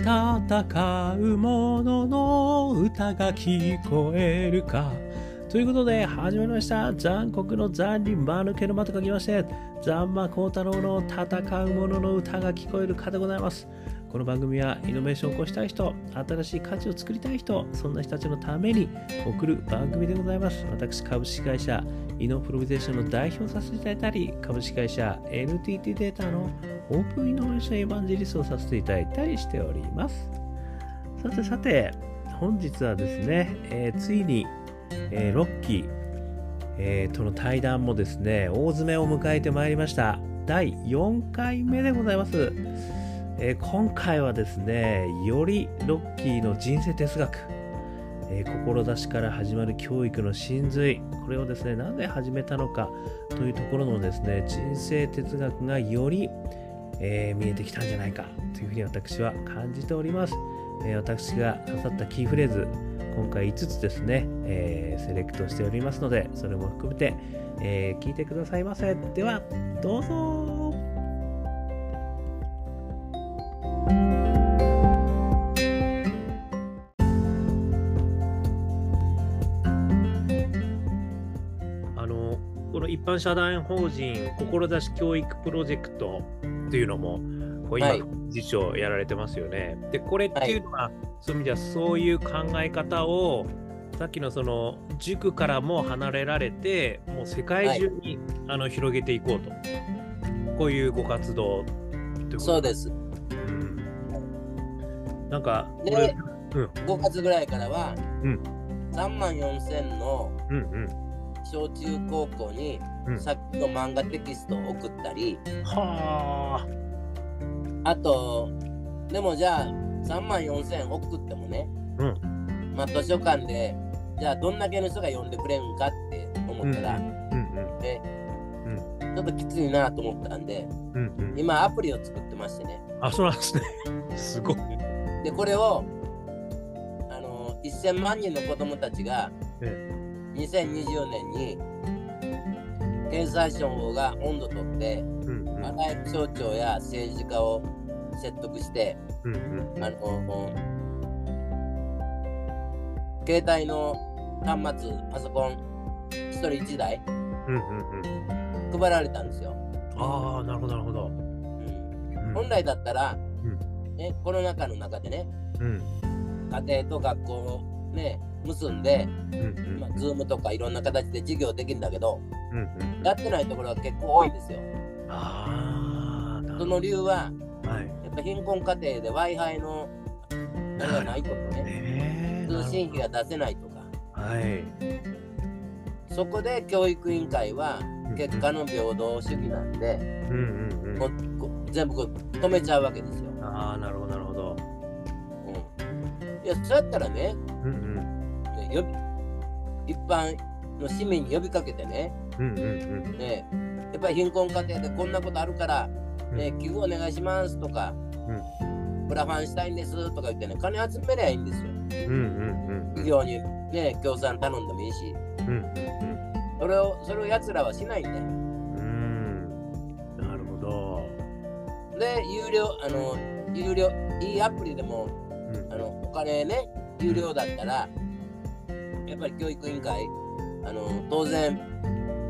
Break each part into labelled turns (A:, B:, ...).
A: 戦う者のの歌が聞こえるか。ということで始まりました。残酷の残に間抜けの間と書きましてザンマ光太郎の戦う者の歌が聞こえるかでございます。この番組はイノベーションを起こしたい人、新しい価値を作りたい人、そんな人たちのために送る番組でございます。私、株式会社イノプロビゼーションの代表させていただいたり、株式会社 NTT データのオープンイノベーションエヴァンジェリストをさせていただいたりしております。さてさて、本日はですね、えー、ついに、えー、ロッキー、えー、との対談もですね、大詰めを迎えてまいりました。第4回目でございます。えー、今回はですね、よりロッキーの人生哲学、えー、志から始まる教育の真髄、これをですね、なぜ始めたのかというところのですね、人生哲学がより、えー、見えてきたんじゃないかというふうに私は感じております。え私が刺さったキーフレーズ、今回5つですね、えセレクトしておりますので、それも含めて、え聞いてくださいませ。では、どうぞ般社団法人志教育プロジェクトというのもこう今、辞書をやられてますよね。でこれっていうのは、はい、そういう意味ではそういう考え方をさっきのその塾からも離れられてもう世界中に、はい、あの広げていこうと。こういうご活動
B: そうです。うん、
A: なんか
B: で、うん、5月ぐらいからは、うん、3万4千の、小中高校にさっきの漫画テキストを送ったり、はあ。あとでもじゃあ3万4000円送ってもね、うん、まあ図書館でじゃあどんだけの人が読んでくれるんかって思ったら、うんうん、でちょっときついなと思ったんで、うんうん、今アプリを作ってましてね。
A: あそうなんですね。すごい。
B: でこれをあの1000万人の子供たちが、ええ。2024年に経済省が温度とって、うんうん、あらゆる省庁や政治家を説得して、うんうん、あの携帯の端末パソコン1人1台、うんうんうん、配られたんですよ。
A: ああなるほどなるほど。う
B: ん、本来だったら、うん、ね、コロナ禍の中でね、うん、家庭と学校ね結んで、うんうん。まあ、ズームとかいろんな形で授業できるんだけど、うんうん、やってないところが結構多いんですよ。あその理由は、はい、やっぱ貧困家庭で w i f i のあれがないとかね、通信費が出せないとか、はい、そこで教育委員会は結果の平等主義なんで、うんうんうん、全部こう止めちゃうわけですよ。
A: ああなるほどなるほど。
B: うん、いやそうやったらね、うんうん呼び一般の市民に呼びかけてね,、うんうんうん、ねやっぱり貧困家庭でこんなことあるから、ね、寄付お願いしますとか、うん、プラファンしたいんですとか言ってね金集めりゃいいんですよ。うんうんうん、企業にね協賛頼んでもいいし、うんうんうん、それをそれをやつらはしないんだよ。うん。
A: なるほど。
B: で有料あの有料いいアプリでも、うん、あのお金ね有料だったら、やっぱり教育委員会あの当然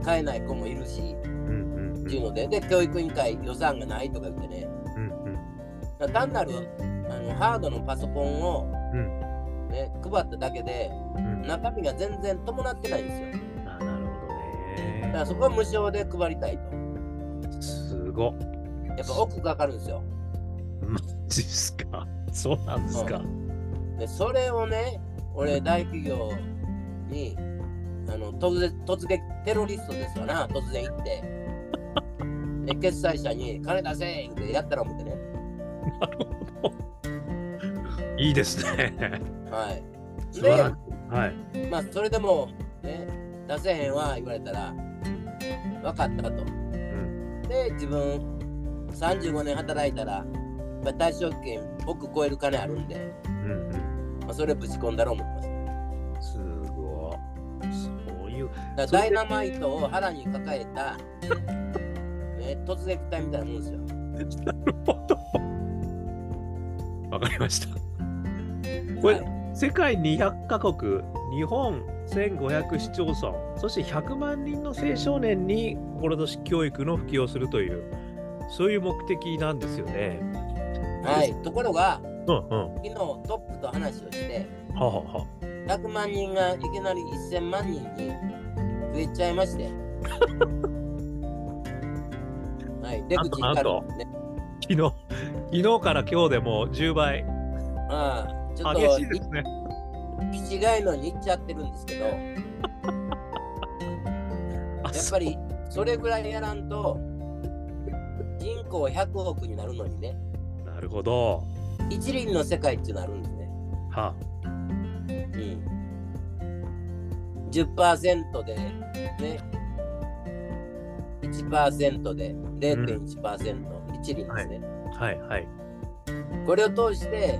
B: 買えない子もいるし、うんうん、っていうのでで教育委員会予算がないとか言ってね、うんうん、単なるあのハードのパソコンを、ね、配っただけで、中身が全然伴ってないんですよ。
A: あなるほどね。
B: だからそこは無償で配りたい
A: と。すご
B: やっぱ奥かかるんですよ。
A: マジっすか？そうなんですか、うん、
B: でそれをね俺大企業にあの突然突撃テロリストですわな突然行って。で決済者に金出せんってやったら思ってね。なるほど。
A: いいですね。
B: はい。で、はい、まあそれでもね出せへんわ言われたら分かったと、うん、で自分35年働いたら退職金僕超える金あるんで、うんうん。まあ、それぶち込んだろう思ってだダイナマイトを腹に抱えた、ね、突撃隊みたいなもんですよ。
A: なるほど。わわかりました。これ、はい、世界200カ国、日本1500市町村、そして100万人の青少年に心年教育の普及をするという、そういう目的なんですよね。
B: はい、ところが、うんうん、昨日トップと話をして、ははは100万人がいきなり1000万人に増えちゃいまして。はい、出口
A: から、ね、昨日、昨日から今日でもう10倍。
B: ああ、ちょっと、
A: 激しいですね。
B: 気違いのに行っちゃってるんですけど、やっぱりそれぐらいやらんと、人口100億になるのにね。
A: なるほど。
B: 一輪の世界ってなるんですね。
A: はあ。
B: うん。10%でね、1%で0.1%、うん、一輪ですね。
A: はい、はい、はい。
B: これを通して、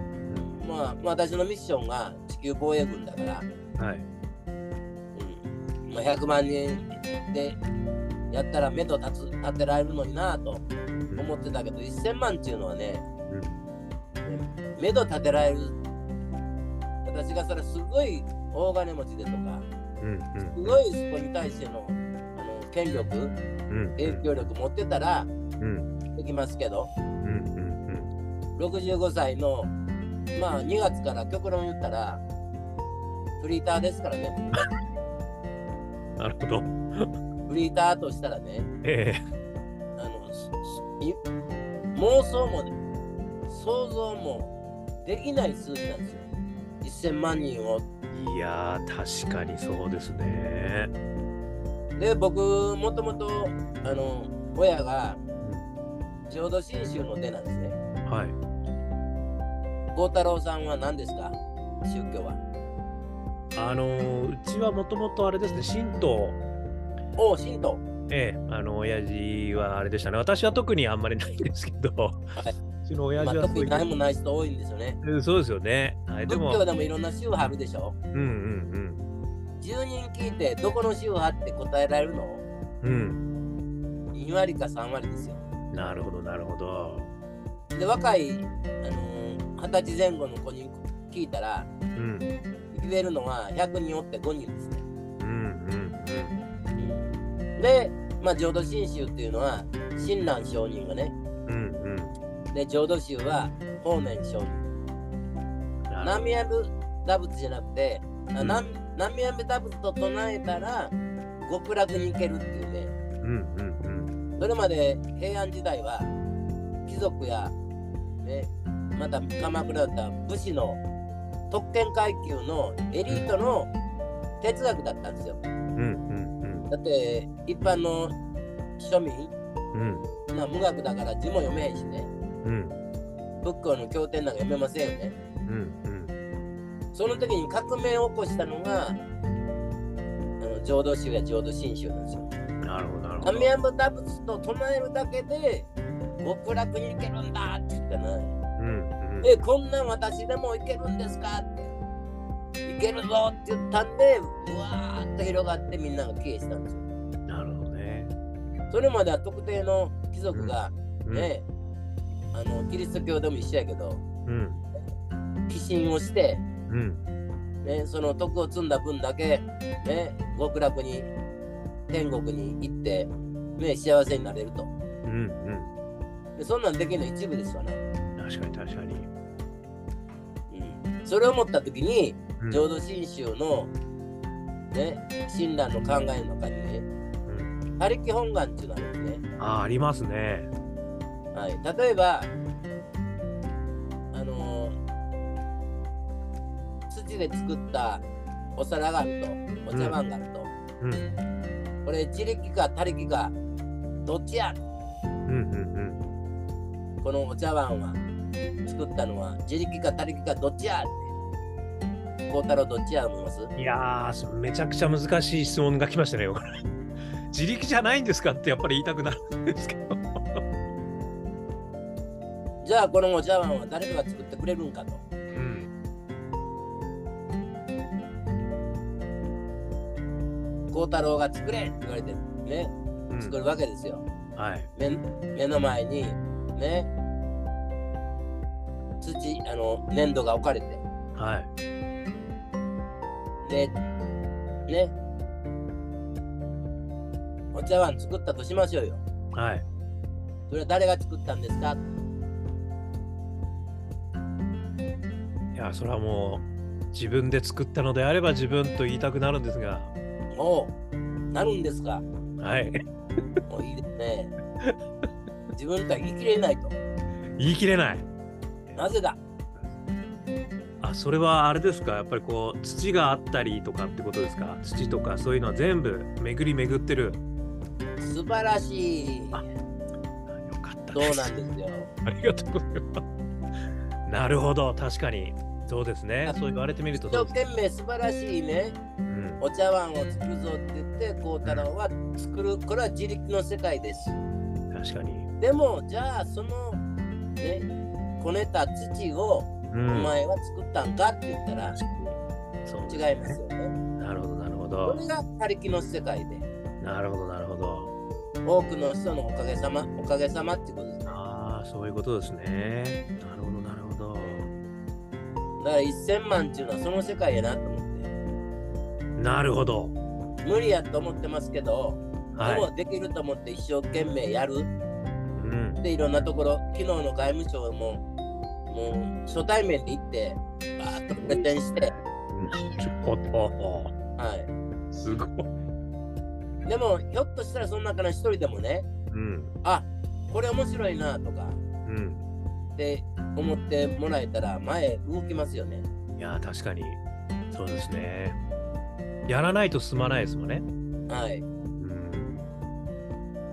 B: まあ、私のミッションが地球防衛軍だから、
A: はい。
B: うん。まあ、100万人でやったら目と立つ立てられるのになと思ってたけど、うん、1000万っていうのはね、うん、目と立てられる私がそれすごい大金持ちでとか、すごいそこに対してのあの権力、うん、影響力持ってたら、できますけど、うんうんうん、65歳のまあ2月から極論言ったらフリーターですからね。
A: なるほど。
B: フリーターとしたらね、
A: ええ、
B: あの妄想もね、想像もできない数字なんですよ。1000万人を。
A: いやー、確かにそうですね。
B: で、僕、もともと、あの、親が、浄土真宗の出なんですね。
A: はい。
B: 孝太郎さんは何ですか？宗教は。
A: あのうちはもともとあれですね神道。
B: お神道。
A: ええあの親父はあれでしたね。私は特にあんまりないんですけど、はい、うちの親父は、まあ、
B: 特に何もない人多いんですよね、
A: そうですよね、
B: はい、でも。仏教でもいろんな宗派あるでし
A: ょ？うんうんうん。
B: 10人聞いてどこの宗派って答えられるの？
A: うん
B: 2割か3割ですよ。
A: なるほどなるほど。
B: で若いあの二十歳前後の子に聞いたら、うん、言えるのは100人おって5人ですね。うんうんうん、で、まあ、浄土真宗っていうのは親鸞上人がね、で浄土宗は法然上人。南無阿弥陀仏じゃなくて、うん、南無阿弥陀仏と唱えたら極楽に行けるっていうね、うんうんうん、それまで平安時代は貴族や、ね、また鎌倉だった武士の特権階級のエリートの哲学だったんですよ。うんうんうん、だって一般の庶民、うん、まあ、無学だから字も読めへんしね、うん、仏教の経典なんか読めませんよね。うんうん、その時に革命を起こしたのがあの浄土宗や浄土真宗なんですよ。
A: なるほどなるほど。
B: 神山打仏と唱えるだけで極楽に行けるんだって言ったな。え、こんなん私でもいけるんですか？って。いけるぞって言ったんで、うわーっと広がってみんなが消えしたんですよ。
A: なるほどね。
B: それまでは特定の貴族がね、うん、あのキリスト教でも一緒やけど、うん、寄進をして、うん、ね、その徳を積んだ分だけ、ね、極楽に天国に行って、ね、幸せになれると。うんうん、でそんなんできるの一部ですわね。
A: 確かに確かに。
B: それを思った時に、浄土真宗の、ね、親鸞の考えの中にね、他力本願っていうのがあるんですね。
A: ああ、りますね。
B: はい、例えば、あのー、土で作ったお皿があると、お茶碗があると、うん、これ、自力か他力か、どっちや、うんうんうん、このお茶碗は作ったのは自力か他力かどっちや？孝太郎どっちや思います？
A: いやーめちゃくちゃ難しい質問が来ましたね自力じゃないんですかってやっぱり言いたくなるんですけど
B: じゃあこのお茶碗は誰かが作ってくれるんかと。孝、うん、太郎が作れって言われてね、作るわけですよ。
A: はい、
B: 目目の前にね。土あの粘土が置かれて。
A: はい。
B: でね。お茶碗作ったとしましょうよ。
A: はい。
B: それは誰が作ったんですか？
A: やそれはもう自分で作ったのであれば自分と言いたくなるんですが。
B: おうなるんですか。
A: はい。
B: もういいですね。自分とは言い切れないと。
A: 言い切れない。
B: なぜだ。
A: あそれはあれですか。やっぱりこう土があったりとかってことですか。土とかそういうのは全部巡り巡ってる。
B: 素晴らしい。
A: あよかった
B: そうなんですよ。
A: ありがとうございます。なるほど確かにそうですね。そう言われてみると
B: 一生懸命素晴らしいね。
A: うん。
B: お茶碗を作るぞって言って孝太郎は作るこれは自力の世界です。
A: 確かに。
B: でもじゃあそのねこねた土をお
A: うん。
B: 前は作ったんかって言ったら
A: 確かにそうです
B: 違いますよね。
A: なるほどなるほ
B: こ
A: ど
B: れが他力の世界で。
A: なるほどなるほど。
B: 多くの人のおかげさまおかげさまってことですね。
A: ああそういうことですね。なるほど
B: だから1000万っていうのはその世界やなと思って。
A: なるほど。
B: 無理やと思ってますけど、
A: はい。
B: でもできると思って一生懸命やる。
A: うん。
B: でいろんなところ昨日の外務省ももう初対面で行ってバーッとプレゼンして、は
A: すごい
B: い、でもひょっとしたらその中の一人でもね
A: うん。
B: あこれ面白いなとか
A: うん
B: って思ってもらえたら前動きますよね。
A: いやー確かに。そうですね。やらないと進まないですもんね。
B: はい。
A: うん。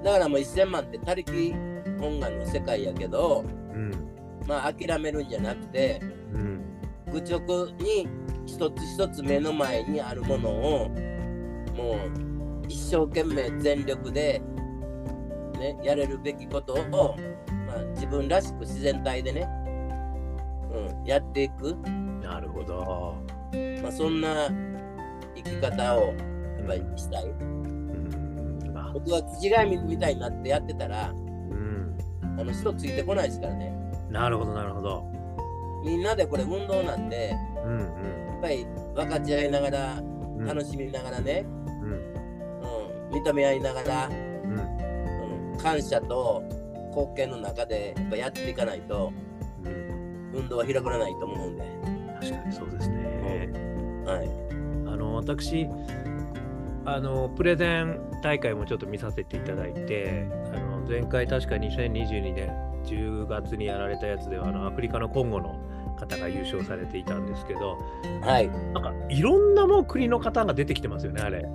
B: だからもう1000万って他力本願の世界やけど
A: うん。
B: まあ諦めるんじゃなくて
A: うん。
B: 愚直に一つ一つ目の前にあるものをもう一生懸命全力で、ね、やれるべきことを、まあ、自分らしく自然体でね、うん、やっていく、
A: なるほど。
B: まあ、そんな生き方をやっぱりしたい。
A: うん。まあ。
B: 僕は気違いみたいになってやってたら
A: うん。
B: あの人ついてこないですからね。
A: なるほどなるほど。
B: みんなでこれ運動なんで
A: うん。
B: やっぱり分かち合いながら
A: うん。
B: 楽しみながらね、
A: うん。
B: うん、認め合いながら、
A: うん。
B: うん、感謝と貢献の中でやっぱやっていかないと
A: うん。
B: 運動は広がらないと思うんで、
A: 確かにそうですね。
B: はい、
A: あの私あのプレゼン大会もちょっと見させていただいてあの前回確か2022年10月にやられたやつではあのアフリカのコンゴの方が優勝されていたんですけど
B: はい、
A: なんかいろんなもう国の方が出てきてますよねあれ。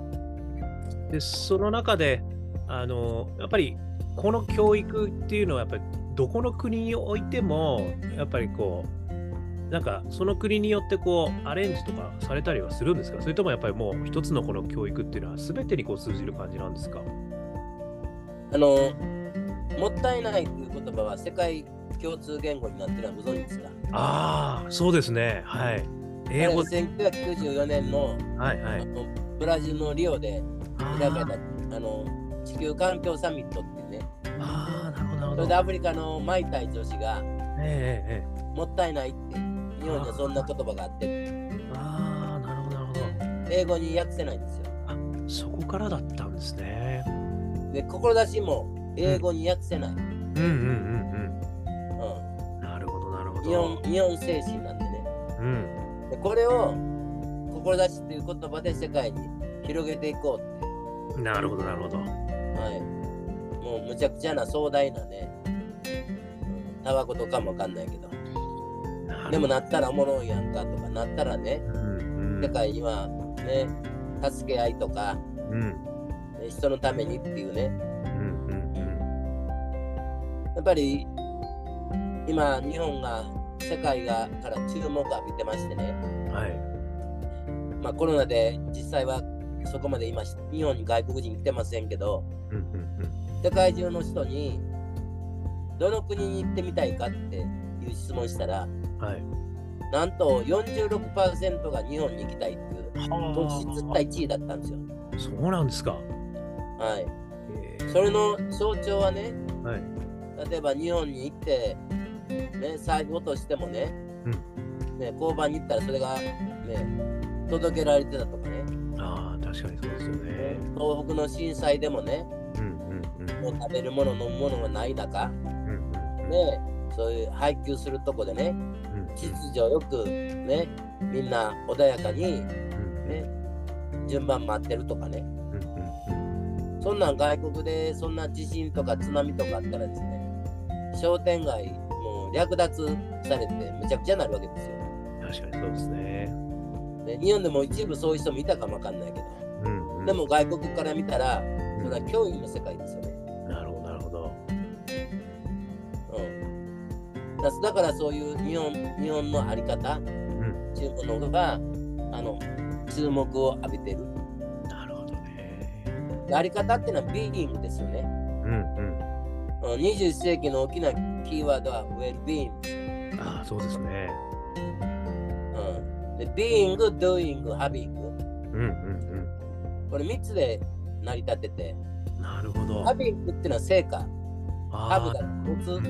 A: でその中であのやっぱりこの教育っていうのはやっぱりどこの国においてもやっぱりこうなんかその国によってこうアレンジとかされたりはするんですか？それともやっぱりもう一つのこの教育っていうのは全てにこう通じる感じなんですか？
B: あのもったいないという言葉は世界共通言語になってるのはご存知ですか？
A: ああそうですね。はい。英語
B: あれ1994年の
A: はいはい。
B: ブラジルのリオで
A: あ
B: 開かれた
A: ー。
B: あの地球環境サミットって
A: あーなるほどなるほど
B: それでアフリカのマイタイ女子が
A: ええええ
B: もったいないって日本にはそんな言葉があって
A: ええああなるほどなるほど
B: 英語に訳せないんですよ
A: そこからだったんですね。
B: で志も英語に訳せない、うん
A: うんうんうんうん。なるほどなるほ
B: 日本
A: ど。
B: 日本精神なんでね
A: うん。
B: でこれを志っていう言葉で世界に広げていこうって
A: なるほどなるほど。
B: はい。もうむちゃくちゃな壮大なね、うんたわごとかもわかんないけど、でもなったらおもろいやんかとか、なったらね、
A: うんうん。
B: 世界にはね、助け合いとか、
A: うん。
B: ね人のためにっていうね、
A: うんうん
B: やっぱり今、日本が世界がから注目を浴びてましてね、
A: うん。はい。
B: まあ、コロナで実際はそこまで今、日本に外国人来てませんけど、
A: うんうん
B: 世界中の人にどの国に行ってみたいかっていう質問したら、
A: うん。はい。
B: なんと46%が日本に行きたいっていう突出った1位だったんですよ。
A: そうなんですか。
B: はい。
A: え
B: それの象徴はね、
A: ーはい。
B: 例えば日本に行って、ね、財布落としてもね、うん、ね交番に行ったらそれが、ね、届けられてたとかね。
A: ああ、確かにそうですよね。
B: 東北の震災でもね、もう食べるもの、飲むものがない中、うんうん、ね、そういう配給するとこでね、秩序よくね、みんな穏やかに、ね、順番待ってるとかね。そんなん外国でそんな地震とか津波とかあったらですね、商店街もう略奪されてむちゃくちゃになるわけですよ。
A: 確かにそうですね。
B: で日本でも一部そういう人もいたかもわかんないけど、うんうん、でも外国から見たら、それは脅威の世界ですよね。うん。だからそういう日本日本のあり方、うん、っていうものが、あの、注目を浴びてる。やり方っていうのはビーディングですよね。うんうん。21世紀の大きなキーワードは
A: well-being ああ、そうですね。
B: うん。で、 being、doing、having。うんうんうん。これ3つで成り立ってて。
A: なるほど。
B: having っていうのは成果。 have がコツ、うん、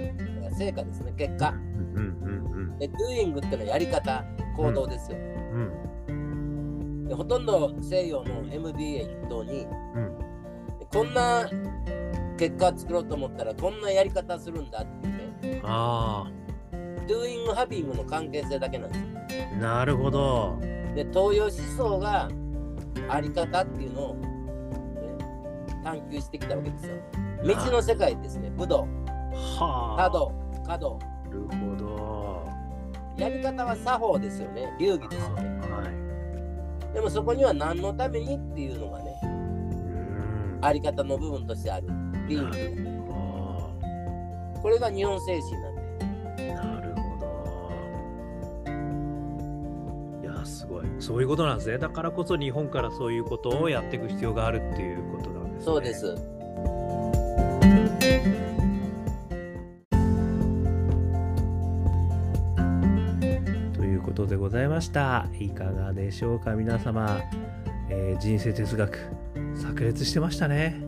B: 成果ですね、結果。うんうんうん、で、 doing っていうのはやり方、行動ですよ。うん、でほとんど西洋の MBA 筆頭に、うんこんな結果作ろうと思ったらこんなやり方するんだっていうね。ああ。doing having の関係性だけなんですよ。
A: なるほど。
B: で、東洋思想があり方っていうのを、ね、探求してきたわけですよ。道の世界ですね。武道。はあ。角。角。
A: なるほど。
B: やり方は作法ですよね。流儀ですよね。はい。でもそこには何のためにっていうのがね、あり方の部分としてあるリンクこれが日本精神なん
A: でなるほどいやすごいそういうことなんですねだからこそ日本からそういうことをやっていく必要があるっていうことなんですね
B: そうです
A: ことでございましたいかがでしょうか皆様、えー、人生哲学炸裂してましたね。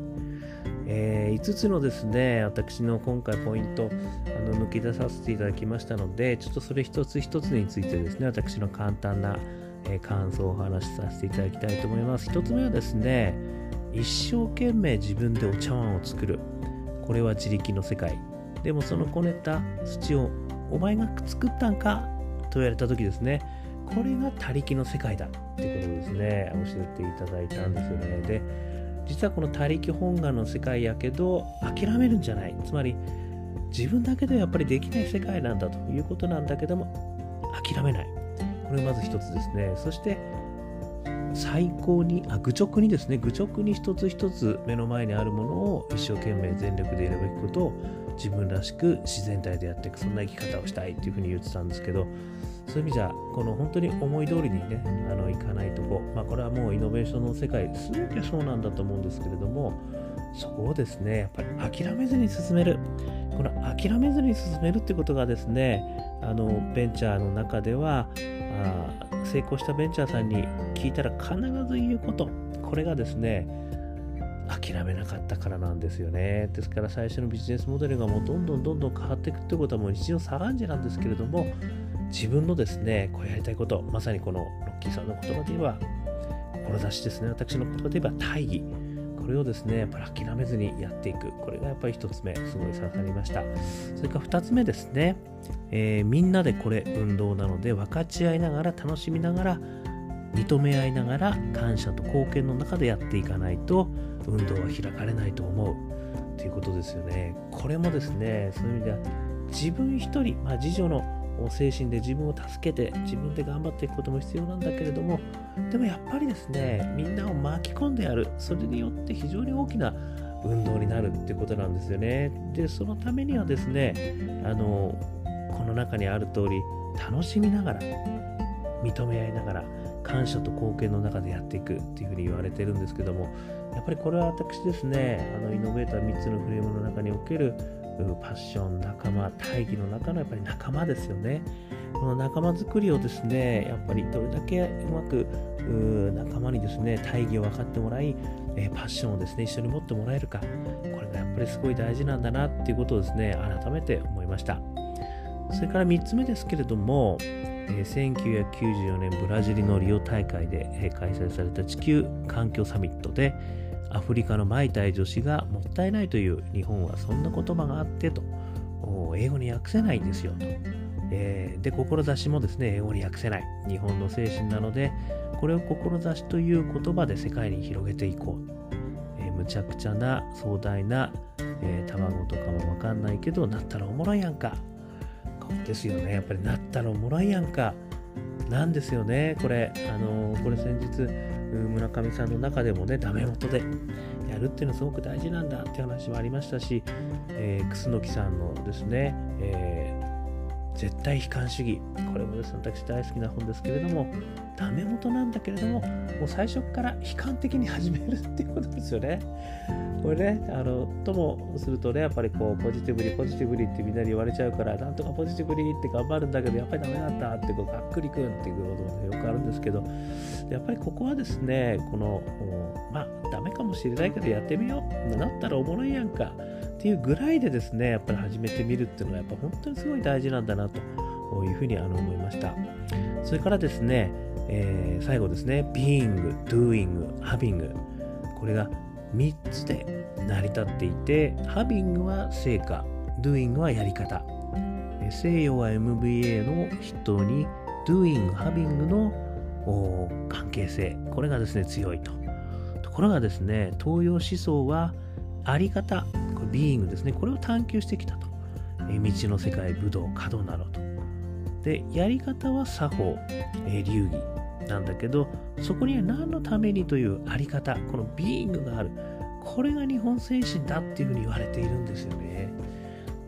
A: えー、5つのですね、私の今回ポイント、あの抜き出させていただきましたので、ちょっとそれ一つ一つについてですね、私の簡単な、えー、感想をお話しさせていただきたいと思います。1つ目はですね、一生懸命自分でお茶碗を作る。これは自力の世界。でもそのこねた土をお前が作ったんかと言われた時ですね、これが他力の世界だってことですね、教えていただいたんですよね。で、実はこの他力本願の世界やけど、諦めるんじゃない。つまり、自分だけではやっぱりできない世界なんだということなんだけども、諦めない。これまず一つですね。そして、最高に、あ、愚直にですね、愚直に一つ一つ目の前にあるものを一生懸命全力でやるべきことを自分らしく自然体でやっていく、そんな生き方をしたいっていうふうに言ってたんですけど、そういう意味じゃ、この本当に思い通りにね、あのいかないとこ、まあ、これはもうイノベーションの世界、すべてそうなんだと思うんですけれども、そこをですね、やっぱり諦めずに進める。この諦めずに進めるってことがですね、あのベンチャーの中ではあ成功したベンチャーさんに聞いたら必ず言うこと、これがですね、諦めなかったからなんですよね。ですから最初のビジネスモデルがもうどんどんどんどん変わっていくってことはもう日常茶飯事なんですけれども、自分のですね、こうやりたいこと、まさにこのロッキーさんの言葉で言えば、志ですね、私の言葉で言えば大義。これをですね、やっぱり諦めずにやっていく。これがやっぱり一つ目、すごい刺さりました。それから二つ目ですね、えー、みんなでこれ運動なので分かち合いながら楽しみながら認め合いながら感謝と貢献の中でやっていかないと運動は開かれないと思う。ということですよね。これもですね、そういう意味では自分一人、まあ、次女の精神で自分を助けて自分で頑張っていくことも必要なんだけれどもでもやっぱりですねみんなを巻き込んでやる。それによって非常に大きな運動になるってことなんですよね。でそのためにはですねあのこの中にある通り楽しみながら認め合いながら感謝と貢献の中でやっていくっていうふうに言われてるんですけどもやっぱりこれは私ですねあのイノベーター3つのフレームの中におけるパッション、仲間、大義の中のやっぱり仲間ですよね。この仲間づくりをですね、やっぱりどれだけうまく仲間にですね、大義を分かってもらい、えパッションをですね、一緒に持ってもらえるか、これがやっぱりすごい大事なんだなっていうことをですね、改めて思いました。それから3つ目ですけれども、え、1994年ブラジルのリオ大会で、え、開催された地球環境サミットでアフリカのマイタイ女子がもったいないという日本はそんな言葉があってと。英語に訳せないんですよと、えー、で志もですね英語に訳せない。日本の精神なのでこれを志という言葉で世界に広げていこう、えー、むちゃくちゃな壮大な、えー、卵とかもわかんないけどなったらおもろいやんか。ですよね。やっぱりなったらおもらいやんか。なんですよね。これ。あのこれ先日村上さんの中でもねダメ元でやるっていうのはすごく大事なんだって話もありましたし、えー、楠木さんのですね、えー、絶対悲観主義これもですね私大好きな本ですけれどもダメ元なんだけれどももう最初から悲観的に始めるっていうことですよねこれね、あの、ともするとね、やっぱりこう、ポジティブに、ポジティブにってみんなに言われちゃうから、なんとかポジティブにって頑張るんだけど、やっぱりダメだったって、こう、がっくりくんっていうことも、ね、よくあるんですけど、やっぱりここはですね、この、まあ、ダメかもしれないけど、やってみよう。なったらおもろいやんか。っていうぐらいでですね、やっぱり始めてみるっていうのが、やっぱ本当にすごい大事なんだなというふうにあの思いました。それからですね、えー、最後ですね、being, doing, having。これが3つで成り立っていて、Having は成果、Doing はやり方。西洋は MBA の筆頭に Doing、Having の関係性、これがですね、強いと。ところがですね、東洋思想はあり方、これ Being ですね、これを探求してきたと。え道の世界、武道、稼働などと。で、やり方は作法、え流儀、なんだけどそこには何のためにというあり方このビーイングがあるこれが日本精神だっていうふうに言われているんですよね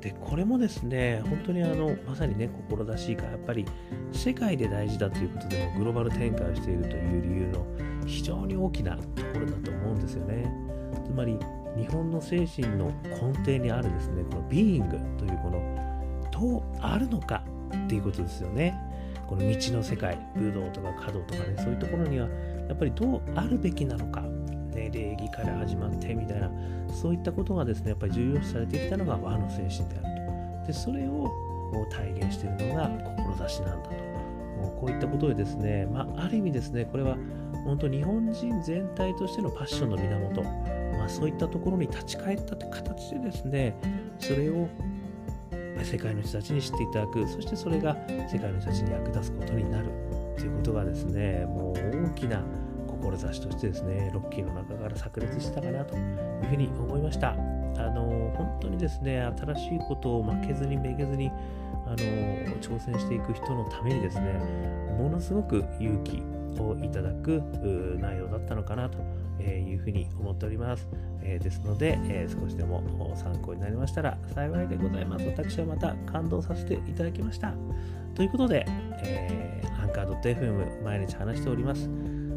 A: でこれもですね本当にあのまさにね志がやっぱり世界で大事だということでもグローバル展開をしているという理由の非常に大きなところだと思うんですよねつまり日本の精神の根底にあるですねこのビーイングというこのどうあるのかっていうことですよね。この道の世界武道とか華道とかねそういうところにはやっぱりどうあるべきなのか、ね、礼儀から始まってみたいなそういったことがですねやっぱり重要視されてきたのが和の精神であると。でそれを体現しているのが志なんだと。もうこういったことでですね、まあ、ある意味ですねこれは本当日本人全体としてのパッションの源、まあ、そういったところに立ち返ったという形でですねそれを世界の人たちに知っていただく。そしてそれが世界の人たちに役立つことになるということがですねもう大きな志としてですねロッキーの中から炸裂したかなというふうに思いました。あの本当にですね新しいことを負けずにめげずにあの挑戦していく人のためにですねものすごく勇気をいただく内容だったのかなとえいうふうに思っております。えですので、え少しでも参考になりましたら幸いでございます。私はまた感動させていただきました。ということで、えー、アンカー .fm 毎日話しております。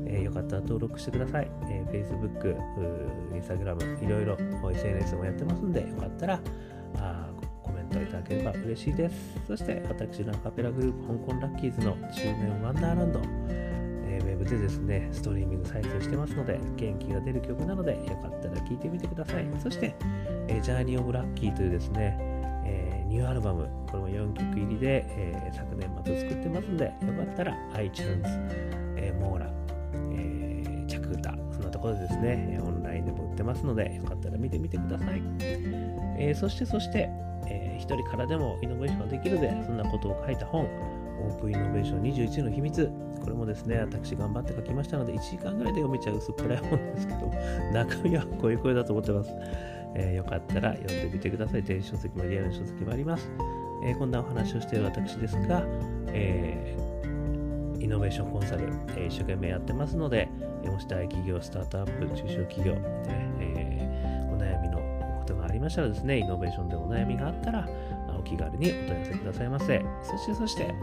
A: えー、よかったら登録してください。えー、Facebook、Instagram、いろいろ SNS もやってますんで、よかったらあコメントいただければ嬉しいです。そして私のアカペラグループ、香港ラッキーズの中年ワンダーランド、ウェブでですね、ストリーミング再生してますので、元気が出る曲なので、よかったら聴いてみてください。そして、えー、ジャーニー・オブ・ラッキーというですね、えー、ニューアルバム、これも4曲入りで、えー、昨年また作ってますので、よかったら iTunes、えー、モーラ、えー、チャクータ、そんなところでですね、オンラインでも売ってますので、よかったら見てみてください。えー、そして、そして、えー、一人からでもイノベーションができるで、そんなことを書いた本、オープンイノベーション21の秘密。これもですね、私頑張って書きましたので、1時間ぐらいで読めちゃう薄っぺらい本ですけど、中身はこういう声だと思ってます。えー、よかったら読んでみてください。電子書籍もリアルの書籍もあります。えー、こんなお話をしている私ですが、えー、イノベーションコンサル、え、一生懸命やってますので、もし大企業、スタートアップ、中小企業、え、お悩みのことがありましたらですね、イノベーションでお悩みがあったら、お気軽にお問い合わせくださいませ。そして、そして、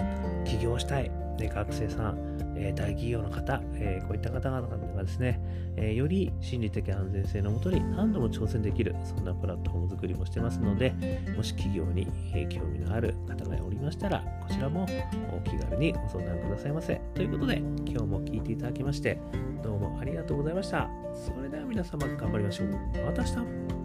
A: 起業したい、学生さん、え、大企業の方、え、こういった方々がですね、え、より心理的安全性のもとに何度も挑戦できる、そんなプラットフォーム作りもしてますので、もし企業に、え興味のある方がおりましたら、こちらもお気軽にご相談くださいませ。ということで、今日も聞いていただきまして、どうもありがとうございました。それでは皆様頑張りましょう。また明日